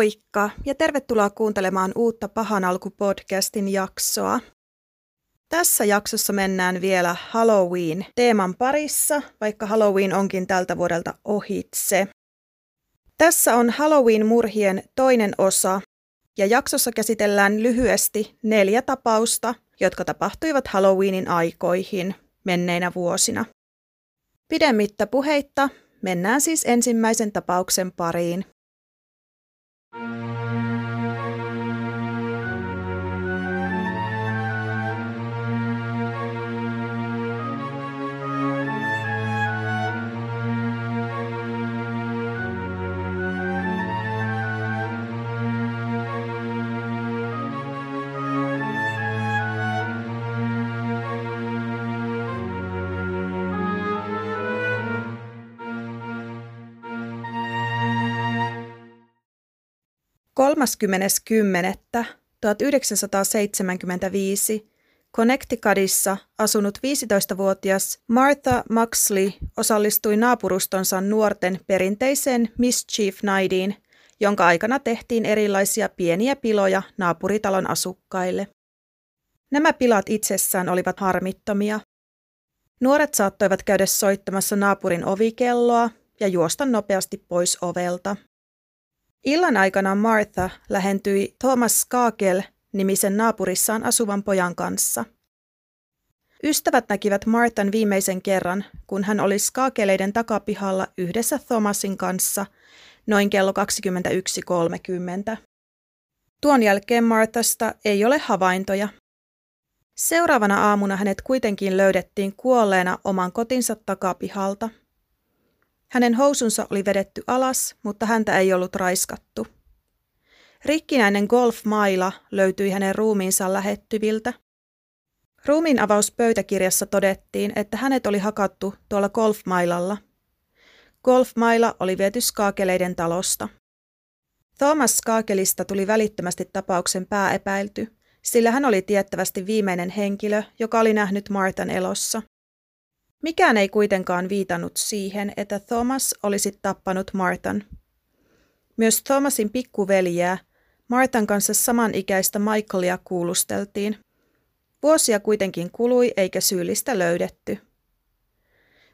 Moikka ja tervetuloa kuuntelemaan uutta Pahan alku-podcastin jaksoa. Tässä jaksossa mennään vielä Halloween-teeman parissa, vaikka Halloween onkin tältä vuodelta ohitse. Tässä on Halloween-murhien toinen osa, ja jaksossa käsitellään lyhyesti neljä tapausta, jotka tapahtuivat Halloweenin aikoihin menneinä vuosina. Pidemmittä puheitta mennään siis ensimmäisen tapauksen pariin. you 30.10.1975 Connecticutissa asunut 15-vuotias Martha Muxley osallistui naapurustonsa nuorten perinteiseen Mischief Nightiin, jonka aikana tehtiin erilaisia pieniä piloja naapuritalon asukkaille. Nämä pilat itsessään olivat harmittomia. Nuoret saattoivat käydä soittamassa naapurin ovikelloa ja juosta nopeasti pois ovelta. Illan aikana Martha lähentyi Thomas Skakel nimisen naapurissaan asuvan pojan kanssa. Ystävät näkivät Marthan viimeisen kerran, kun hän oli Skakeleiden takapihalla yhdessä Thomasin kanssa noin kello 21.30. Tuon jälkeen Marthasta ei ole havaintoja. Seuraavana aamuna hänet kuitenkin löydettiin kuolleena oman kotinsa takapihalta. Hänen housunsa oli vedetty alas, mutta häntä ei ollut raiskattu. Rikkinäinen golfmaila löytyi hänen ruumiinsa lähettyviltä. Ruumiin avauspöytäkirjassa todettiin, että hänet oli hakattu tuolla golfmailalla. Golfmaila oli viety Skaakeleiden talosta. Thomas Skaakelista tuli välittömästi tapauksen pääepäilty, sillä hän oli tiettävästi viimeinen henkilö, joka oli nähnyt Martan elossa. Mikään ei kuitenkaan viitannut siihen, että Thomas olisi tappanut Martan. Myös Thomasin pikkuveljeä, Martan kanssa samanikäistä Michaelia kuulusteltiin. Vuosia kuitenkin kului eikä syyllistä löydetty.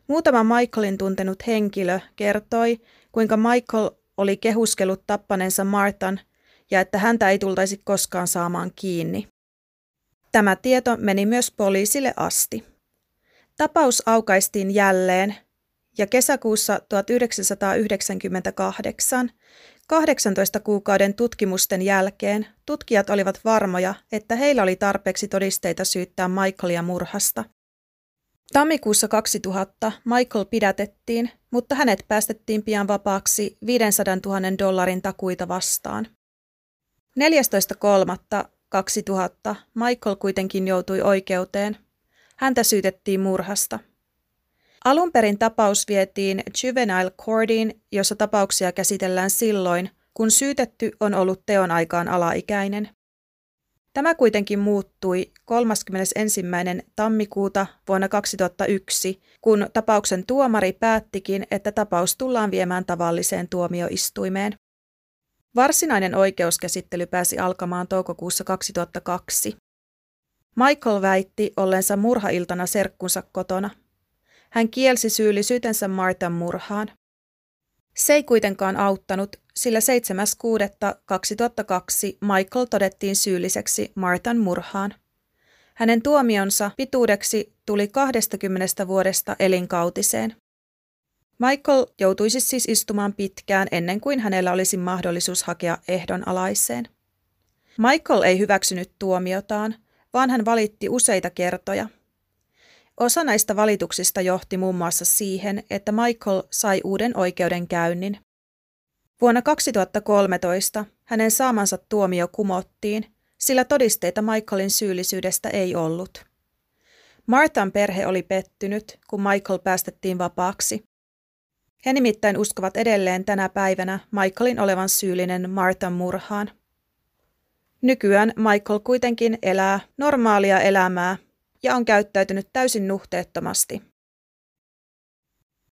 Muutama Michaelin tuntenut henkilö kertoi, kuinka Michael oli kehuskellut tappaneensa Martan ja että häntä ei tultaisi koskaan saamaan kiinni. Tämä tieto meni myös poliisille asti. Tapaus aukaistiin jälleen ja kesäkuussa 1998, 18 kuukauden tutkimusten jälkeen, tutkijat olivat varmoja, että heillä oli tarpeeksi todisteita syyttää Michaelia murhasta. Tammikuussa 2000 Michael pidätettiin, mutta hänet päästettiin pian vapaaksi 500 000 dollarin takuita vastaan. 14.3.2000 Michael kuitenkin joutui oikeuteen Häntä syytettiin murhasta. Alun perin tapaus vietiin Juvenile Courtiin, jossa tapauksia käsitellään silloin, kun syytetty on ollut teon aikaan alaikäinen. Tämä kuitenkin muuttui 31. tammikuuta vuonna 2001, kun tapauksen tuomari päättikin, että tapaus tullaan viemään tavalliseen tuomioistuimeen. Varsinainen oikeuskäsittely pääsi alkamaan toukokuussa 2002. Michael väitti ollensa murhailtana serkkunsa kotona. Hän kielsi syyllisyytensä Martan murhaan. Se ei kuitenkaan auttanut, sillä 7.6.2002 Michael todettiin syylliseksi Martan murhaan. Hänen tuomionsa pituudeksi tuli 20 vuodesta elinkautiseen. Michael joutuisi siis istumaan pitkään ennen kuin hänellä olisi mahdollisuus hakea ehdonalaiseen. Michael ei hyväksynyt tuomiotaan – vaan hän valitti useita kertoja. Osa näistä valituksista johti muun muassa siihen, että Michael sai uuden oikeudenkäynnin. Vuonna 2013 hänen saamansa tuomio kumottiin, sillä todisteita Michaelin syyllisyydestä ei ollut. Martan perhe oli pettynyt, kun Michael päästettiin vapaaksi. He nimittäin uskovat edelleen tänä päivänä Michaelin olevan syyllinen Martan murhaan. Nykyään Michael kuitenkin elää normaalia elämää ja on käyttäytynyt täysin nuhteettomasti.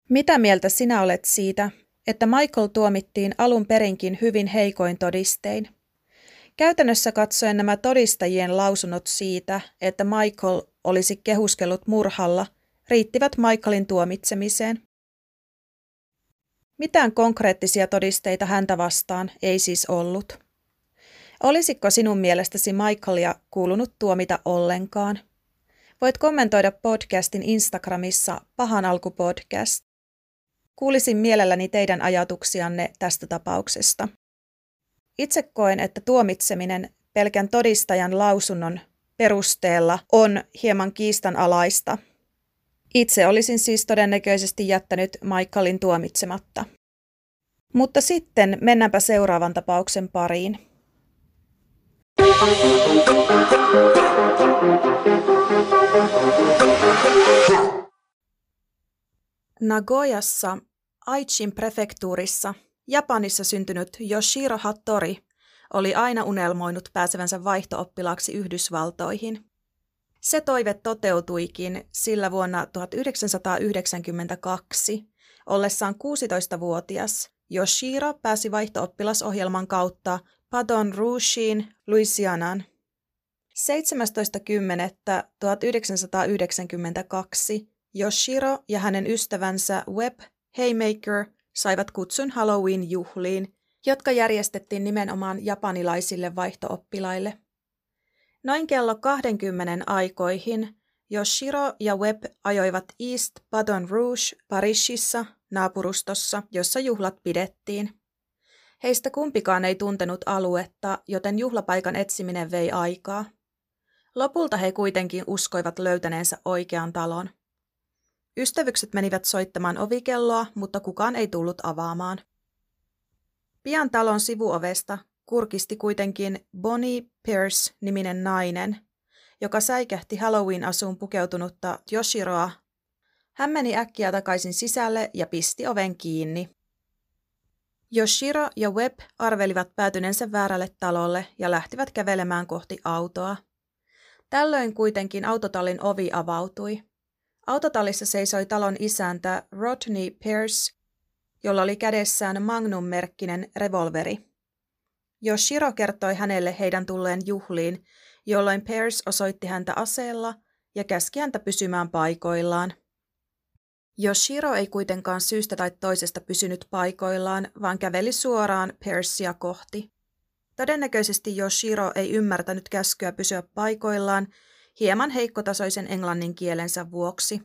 Mitä mieltä sinä olet siitä, että Michael tuomittiin alun perinkin hyvin heikoin todistein. Käytännössä katsoen nämä todistajien lausunnot siitä, että Michael olisi kehuskellut murhalla, riittivät Michaelin tuomitsemiseen. Mitään konkreettisia todisteita häntä vastaan ei siis ollut. Olisiko sinun mielestäsi Michaelia kuulunut tuomita ollenkaan? Voit kommentoida podcastin Instagramissa Pahan alku podcast. Kuulisin mielelläni teidän ajatuksianne tästä tapauksesta. Itse koen, että tuomitseminen pelkän todistajan lausunnon perusteella on hieman kiistanalaista. Itse olisin siis todennäköisesti jättänyt Michaelin tuomitsematta. Mutta sitten mennäänpä seuraavan tapauksen pariin. Nagoyassa, Aichin prefektuurissa, Japanissa syntynyt Yoshiro Hattori oli aina unelmoinut pääsevänsä vaihtooppilaaksi Yhdysvaltoihin. Se toive toteutuikin sillä vuonna 1992, ollessaan 16-vuotias, Yoshiro pääsi vaihtooppilasohjelman kautta Baton Rougeen, Louisianaan. 17.10.1992 Yoshiro ja hänen ystävänsä Webb Haymaker saivat kutsun Halloween-juhliin, jotka järjestettiin nimenomaan japanilaisille vaihtooppilaille. Noin kello 20 aikoihin Yoshiro ja Webb ajoivat East Baton Rouge Parisissa naapurustossa, jossa juhlat pidettiin. Heistä kumpikaan ei tuntenut aluetta, joten juhlapaikan etsiminen vei aikaa. Lopulta he kuitenkin uskoivat löytäneensä oikean talon. Ystävykset menivät soittamaan ovikelloa, mutta kukaan ei tullut avaamaan. Pian talon sivuovesta kurkisti kuitenkin Bonnie Pierce-niminen nainen, joka säikähti Halloween-asuun pukeutunutta Yoshiroa. Hän meni äkkiä takaisin sisälle ja pisti oven kiinni. Yoshiro ja Webb arvelivat päätyneensä väärälle talolle ja lähtivät kävelemään kohti autoa. Tällöin kuitenkin autotallin ovi avautui. Autotallissa seisoi talon isäntä Rodney Pierce, jolla oli kädessään Magnum-merkkinen revolveri. Yoshiro kertoi hänelle heidän tulleen juhliin, jolloin Pierce osoitti häntä aseella ja käski häntä pysymään paikoillaan. Yoshiro ei kuitenkaan syystä tai toisesta pysynyt paikoillaan, vaan käveli suoraan Piercea kohti. Todennäköisesti Yoshiro ei ymmärtänyt käskyä pysyä paikoillaan hieman heikkotasoisen englannin kielensä vuoksi.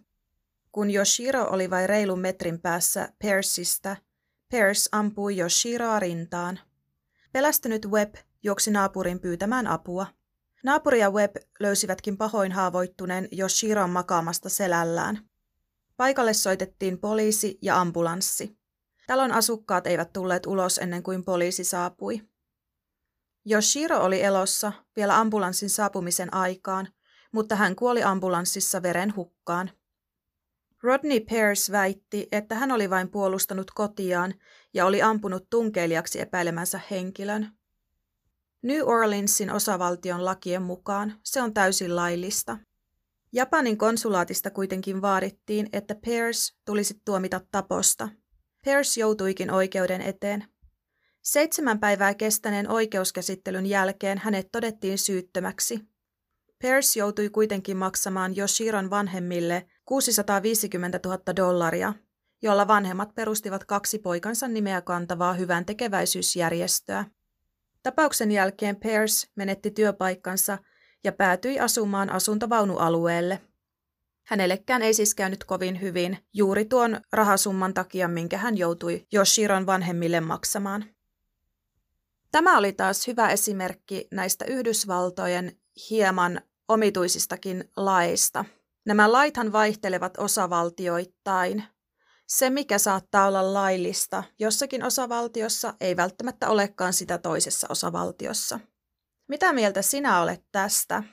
Kun Yoshiro oli vain reilun metrin päässä Persistä, Pers ampui Yoshiroa rintaan. Pelästynyt Webb juoksi naapurin pyytämään apua. Naapuri ja Webb löysivätkin pahoin haavoittuneen Yoshiron makaamasta selällään. Paikalle soitettiin poliisi ja ambulanssi. Talon asukkaat eivät tulleet ulos ennen kuin poliisi saapui. Yoshiro oli elossa vielä ambulanssin saapumisen aikaan, mutta hän kuoli ambulanssissa veren hukkaan. Rodney Pierce väitti, että hän oli vain puolustanut kotiaan ja oli ampunut tunkeilijaksi epäilemänsä henkilön. New Orleansin osavaltion lakien mukaan se on täysin laillista. Japanin konsulaatista kuitenkin vaadittiin, että Pierce tulisi tuomita taposta. Pierce joutuikin oikeuden eteen. Seitsemän päivää kestäneen oikeuskäsittelyn jälkeen hänet todettiin syyttömäksi. Pierce joutui kuitenkin maksamaan Yoshiron vanhemmille 650 000 dollaria, jolla vanhemmat perustivat kaksi poikansa nimeä kantavaa hyvän tekeväisyysjärjestöä. Tapauksen jälkeen Pierce menetti työpaikkansa ja päätyi asumaan asuntovaunualueelle. Hänellekään ei siis käynyt kovin hyvin juuri tuon rahasumman takia, minkä hän joutui Yoshiron vanhemmille maksamaan. Tämä oli taas hyvä esimerkki näistä Yhdysvaltojen hieman omituisistakin laista. Nämä laithan vaihtelevat osavaltioittain. Se, mikä saattaa olla laillista jossakin osavaltiossa, ei välttämättä olekaan sitä toisessa osavaltiossa. Mitä mieltä sinä olet tästä,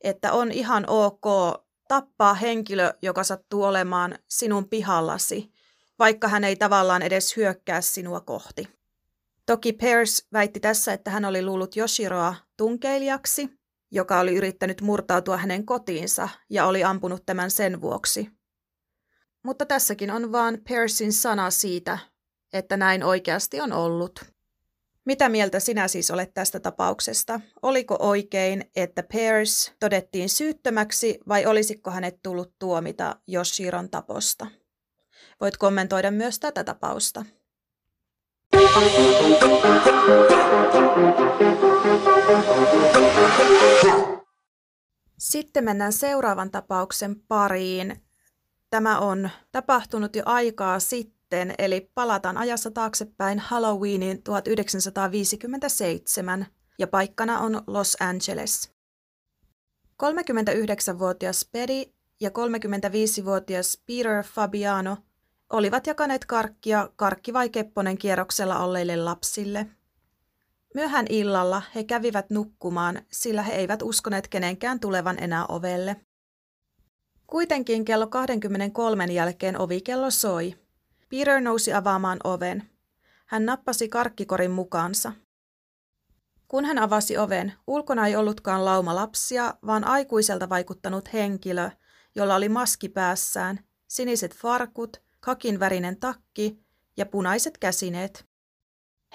että on ihan ok tappaa henkilö, joka sattuu olemaan sinun pihallasi, vaikka hän ei tavallaan edes hyökkää sinua kohti? Toki Pierce väitti tässä, että hän oli luullut Yoshiroa tunkeilijaksi, joka oli yrittänyt murtautua hänen kotiinsa ja oli ampunut tämän sen vuoksi. Mutta tässäkin on vaan Persin sana siitä, että näin oikeasti on ollut. Mitä mieltä sinä siis olet tästä tapauksesta? Oliko oikein, että Pears todettiin syyttömäksi vai olisiko hänet tullut tuomita Joshiron taposta? Voit kommentoida myös tätä tapausta. Sitten mennään seuraavan tapauksen pariin. Tämä on tapahtunut jo aikaa sitten, eli palataan ajassa taaksepäin Halloweenin 1957 ja paikkana on Los Angeles. 39-vuotias Pedi ja 35-vuotias Peter Fabiano olivat jakaneet karkkia karkki vai kepponen kierroksella olleille lapsille. Myöhän illalla he kävivät nukkumaan, sillä he eivät uskoneet kenenkään tulevan enää ovelle. Kuitenkin kello 23 jälkeen ovikello soi. Peter nousi avaamaan oven. Hän nappasi karkkikorin mukaansa. Kun hän avasi oven, ulkona ei ollutkaan lauma lapsia, vaan aikuiselta vaikuttanut henkilö, jolla oli maski päässään, siniset farkut, kakin värinen takki ja punaiset käsineet.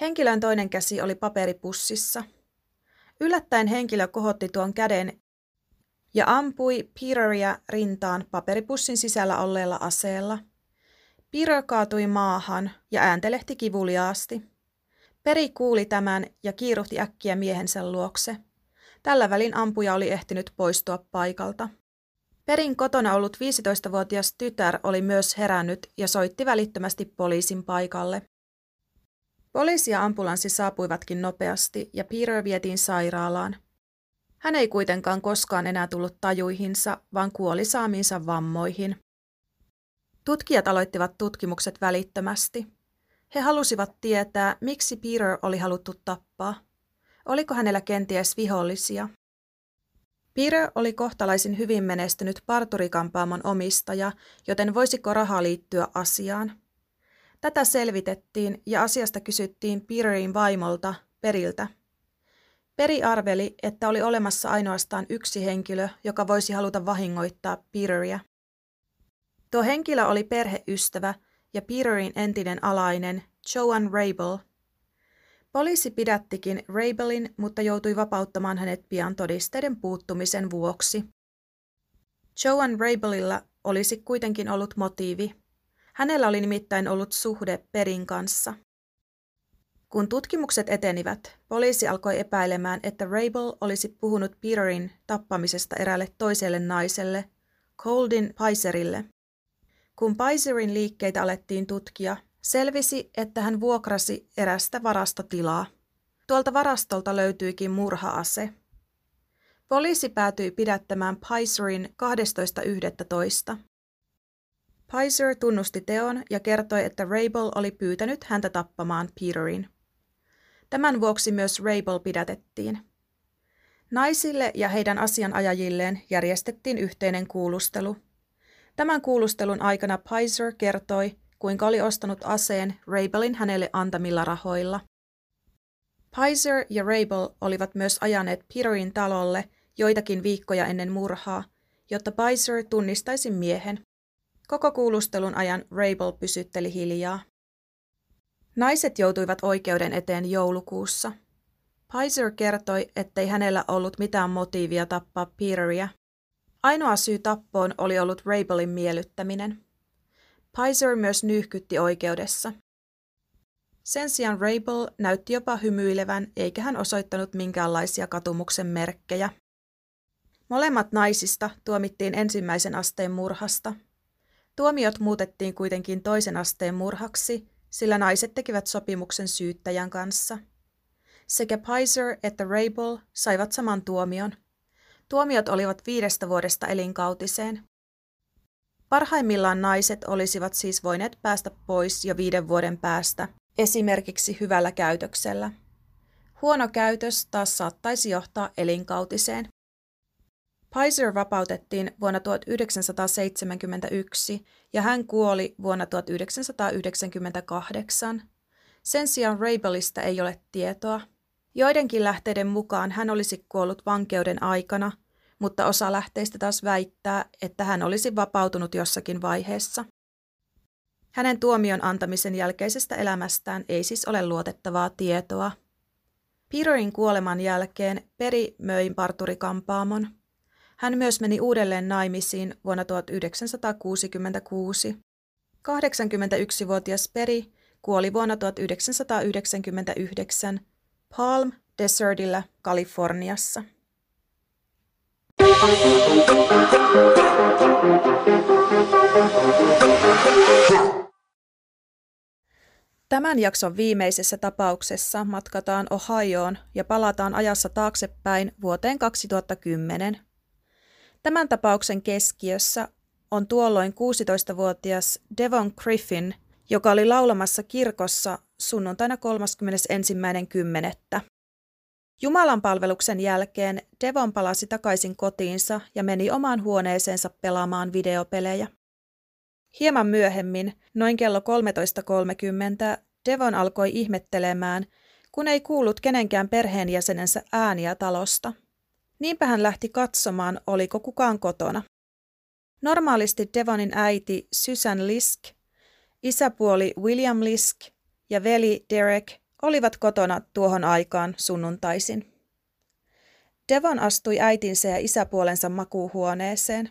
Henkilön toinen käsi oli paperipussissa. Yllättäen henkilö kohotti tuon käden ja ampui Peteria rintaan paperipussin sisällä olleella aseella. Peter kaatui maahan ja ääntelehti kivuliaasti. Peri kuuli tämän ja kiiruhti äkkiä miehensä luokse. Tällä välin ampuja oli ehtinyt poistua paikalta. Perin kotona ollut 15-vuotias tytär oli myös herännyt ja soitti välittömästi poliisin paikalle. Poliisi ja ambulanssi saapuivatkin nopeasti ja Peter vietiin sairaalaan. Hän ei kuitenkaan koskaan enää tullut tajuihinsa, vaan kuoli saamiinsa vammoihin. Tutkijat aloittivat tutkimukset välittömästi. He halusivat tietää, miksi Peter oli haluttu tappaa. Oliko hänellä kenties vihollisia? Peter oli kohtalaisin hyvin menestynyt parturikampaamon omistaja, joten voisiko raha liittyä asiaan? Tätä selvitettiin ja asiasta kysyttiin Peterin vaimolta, Periltä. Peri arveli, että oli olemassa ainoastaan yksi henkilö, joka voisi haluta vahingoittaa Peteria. Tuo henkilö oli perheystävä ja Peterin entinen alainen, Joan Rabel. Poliisi pidättikin Rabelin, mutta joutui vapauttamaan hänet pian todisteiden puuttumisen vuoksi. Joan Rabelilla olisi kuitenkin ollut motiivi. Hänellä oli nimittäin ollut suhde Perin kanssa. Kun tutkimukset etenivät, poliisi alkoi epäilemään, että Rabel olisi puhunut Peterin tappamisesta erälle toiselle naiselle, Coldin Paiserille. Kun Paiserin liikkeitä alettiin tutkia, selvisi, että hän vuokrasi erästä varastotilaa. Tuolta varastolta löytyikin murhaase. Poliisi päätyi pidättämään Paiserin 12.11. Pizer tunnusti teon ja kertoi, että Rabel oli pyytänyt häntä tappamaan Peterin. Tämän vuoksi myös Rabel pidätettiin. Naisille ja heidän asianajajilleen järjestettiin yhteinen kuulustelu. Tämän kuulustelun aikana Pizer kertoi, kuinka oli ostanut aseen Rabelin hänelle antamilla rahoilla. Pizer ja Rabel olivat myös ajaneet Peterin talolle joitakin viikkoja ennen murhaa, jotta Pizer tunnistaisi miehen. Koko kuulustelun ajan Rabel pysytteli hiljaa. Naiset joutuivat oikeuden eteen joulukuussa. Pizer kertoi, ettei hänellä ollut mitään motiivia tappaa Peteria. Ainoa syy tappoon oli ollut Rabelin miellyttäminen. Pizer myös nyyhkytti oikeudessa. Sen sijaan Rabel näytti jopa hymyilevän, eikä hän osoittanut minkäänlaisia katumuksen merkkejä. Molemmat naisista tuomittiin ensimmäisen asteen murhasta – Tuomiot muutettiin kuitenkin toisen asteen murhaksi, sillä naiset tekivät sopimuksen syyttäjän kanssa. Sekä Pizer että Rabel saivat saman tuomion. Tuomiot olivat viidestä vuodesta elinkautiseen. Parhaimmillaan naiset olisivat siis voineet päästä pois jo viiden vuoden päästä, esimerkiksi hyvällä käytöksellä. Huono käytös taas saattaisi johtaa elinkautiseen. Pizer vapautettiin vuonna 1971 ja hän kuoli vuonna 1998. Sen sijaan Rabelista ei ole tietoa. Joidenkin lähteiden mukaan hän olisi kuollut vankeuden aikana, mutta osa lähteistä taas väittää, että hän olisi vapautunut jossakin vaiheessa. Hänen tuomion antamisen jälkeisestä elämästään ei siis ole luotettavaa tietoa. Peterin kuoleman jälkeen Peri möi parturikampaamon. Hän myös meni uudelleen naimisiin vuonna 1966. 81-vuotias Peri kuoli vuonna 1999 Palm Desertillä Kaliforniassa. Tämän jakson viimeisessä tapauksessa matkataan Ohioon ja palataan ajassa taaksepäin vuoteen 2010. Tämän tapauksen keskiössä on tuolloin 16-vuotias Devon Griffin, joka oli laulamassa kirkossa sunnuntaina 31.10. Jumalan palveluksen jälkeen Devon palasi takaisin kotiinsa ja meni omaan huoneeseensa pelaamaan videopelejä. Hieman myöhemmin, noin kello 13.30, Devon alkoi ihmettelemään, kun ei kuullut kenenkään perheenjäsenensä ääniä talosta. Niinpä hän lähti katsomaan, oliko kukaan kotona. Normaalisti Devonin äiti Susan Lisk, isäpuoli William Lisk ja veli Derek olivat kotona tuohon aikaan sunnuntaisin. Devon astui äitinsä ja isäpuolensa makuuhuoneeseen.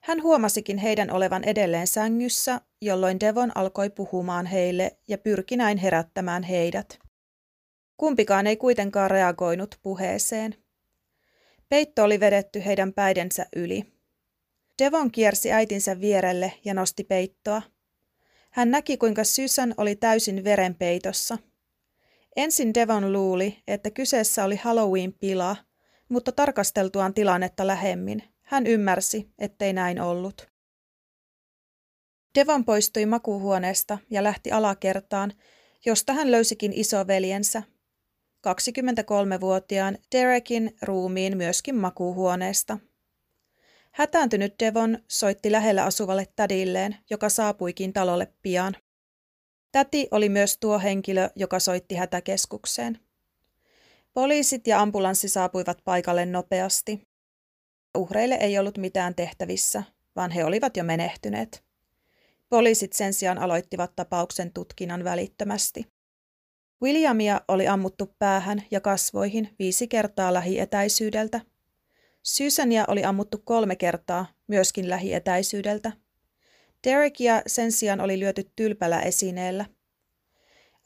Hän huomasikin heidän olevan edelleen sängyssä, jolloin Devon alkoi puhumaan heille ja pyrki näin herättämään heidät. Kumpikaan ei kuitenkaan reagoinut puheeseen. Peitto oli vedetty heidän päidensä yli. Devon kiersi äitinsä vierelle ja nosti peittoa. Hän näki, kuinka Susan oli täysin verenpeitossa – Ensin Devon luuli, että kyseessä oli Halloween-pila, mutta tarkasteltuaan tilannetta lähemmin, hän ymmärsi, ettei näin ollut. Devon poistui makuuhuoneesta ja lähti alakertaan, josta hän löysikin isoveljensä, 23-vuotiaan Derekin ruumiin myöskin makuuhuoneesta. Hätääntynyt Devon soitti lähellä asuvalle tädilleen, joka saapuikin talolle pian. Täti oli myös tuo henkilö, joka soitti hätäkeskukseen. Poliisit ja ambulanssi saapuivat paikalle nopeasti. Uhreille ei ollut mitään tehtävissä, vaan he olivat jo menehtyneet. Poliisit sen sijaan aloittivat tapauksen tutkinnan välittömästi. Williamia oli ammuttu päähän ja kasvoihin viisi kertaa lähietäisyydeltä. Susania oli ammuttu kolme kertaa, myöskin lähietäisyydeltä. Derekia sen sijaan oli lyöty tylpällä esineellä.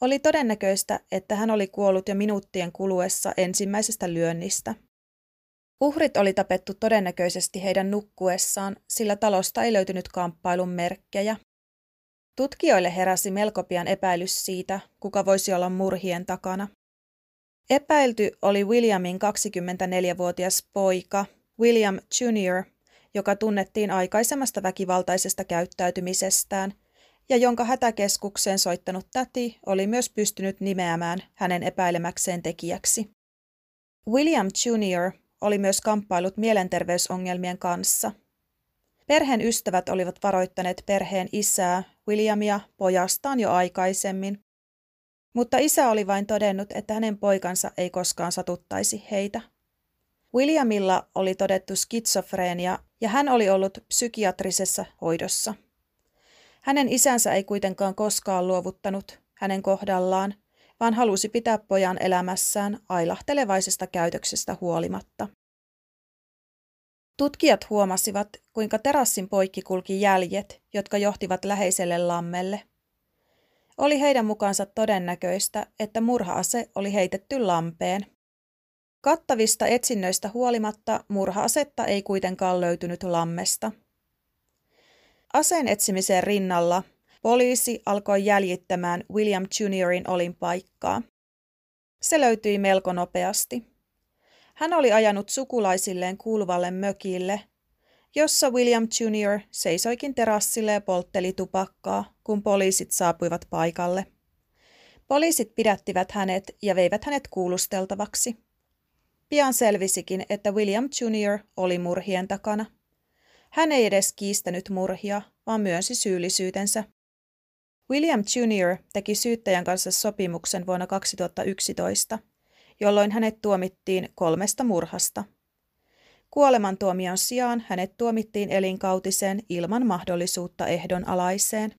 Oli todennäköistä, että hän oli kuollut jo minuuttien kuluessa ensimmäisestä lyönnistä. Uhrit oli tapettu todennäköisesti heidän nukkuessaan, sillä talosta ei löytynyt kamppailun merkkejä. Tutkijoille heräsi melko pian epäilys siitä, kuka voisi olla murhien takana. Epäilty oli Williamin 24-vuotias poika, William Jr., joka tunnettiin aikaisemmasta väkivaltaisesta käyttäytymisestään ja jonka hätäkeskukseen soittanut täti oli myös pystynyt nimeämään hänen epäilemäkseen tekijäksi. William Jr. oli myös kamppailut mielenterveysongelmien kanssa. Perheen ystävät olivat varoittaneet perheen isää, Williamia, pojastaan jo aikaisemmin, mutta isä oli vain todennut, että hänen poikansa ei koskaan satuttaisi heitä. Williamilla oli todettu skitsofreenia ja hän oli ollut psykiatrisessa hoidossa. Hänen isänsä ei kuitenkaan koskaan luovuttanut hänen kohdallaan, vaan halusi pitää pojan elämässään ailahtelevaisesta käytöksestä huolimatta. Tutkijat huomasivat, kuinka terassin poikki kulki jäljet, jotka johtivat läheiselle lammelle. Oli heidän mukaansa todennäköistä, että murhaase oli heitetty lampeen. Kattavista etsinnöistä huolimatta murhaasetta ei kuitenkaan löytynyt lammesta. Aseen etsimisen rinnalla poliisi alkoi jäljittämään William Juniorin olinpaikkaa. Se löytyi melko nopeasti. Hän oli ajanut sukulaisilleen kuuluvalle mökille, jossa William Junior seisoikin terassille ja poltteli tupakkaa, kun poliisit saapuivat paikalle. Poliisit pidättivät hänet ja veivät hänet kuulusteltavaksi. Pian selvisikin, että William Jr. oli murhien takana. Hän ei edes kiistänyt murhia, vaan myönsi syyllisyytensä. William Jr. teki syyttäjän kanssa sopimuksen vuonna 2011, jolloin hänet tuomittiin kolmesta murhasta. Kuolemantuomion sijaan hänet tuomittiin elinkautiseen ilman mahdollisuutta ehdonalaiseen.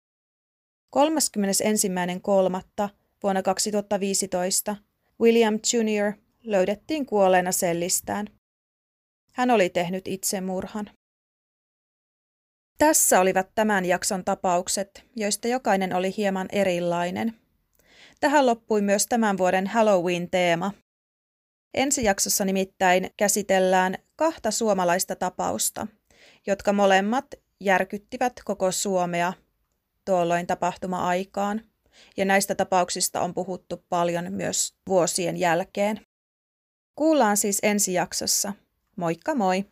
31.3. vuonna 2015 William Jr. löydettiin kuolleena sellistään. Hän oli tehnyt itsemurhan. Tässä olivat tämän jakson tapaukset, joista jokainen oli hieman erilainen. Tähän loppui myös tämän vuoden Halloween-teema. Ensi jaksossa nimittäin käsitellään kahta suomalaista tapausta, jotka molemmat järkyttivät koko Suomea tuolloin tapahtuma-aikaan. Ja näistä tapauksista on puhuttu paljon myös vuosien jälkeen. Kuullaan siis ensi jaksossa. Moikka moi!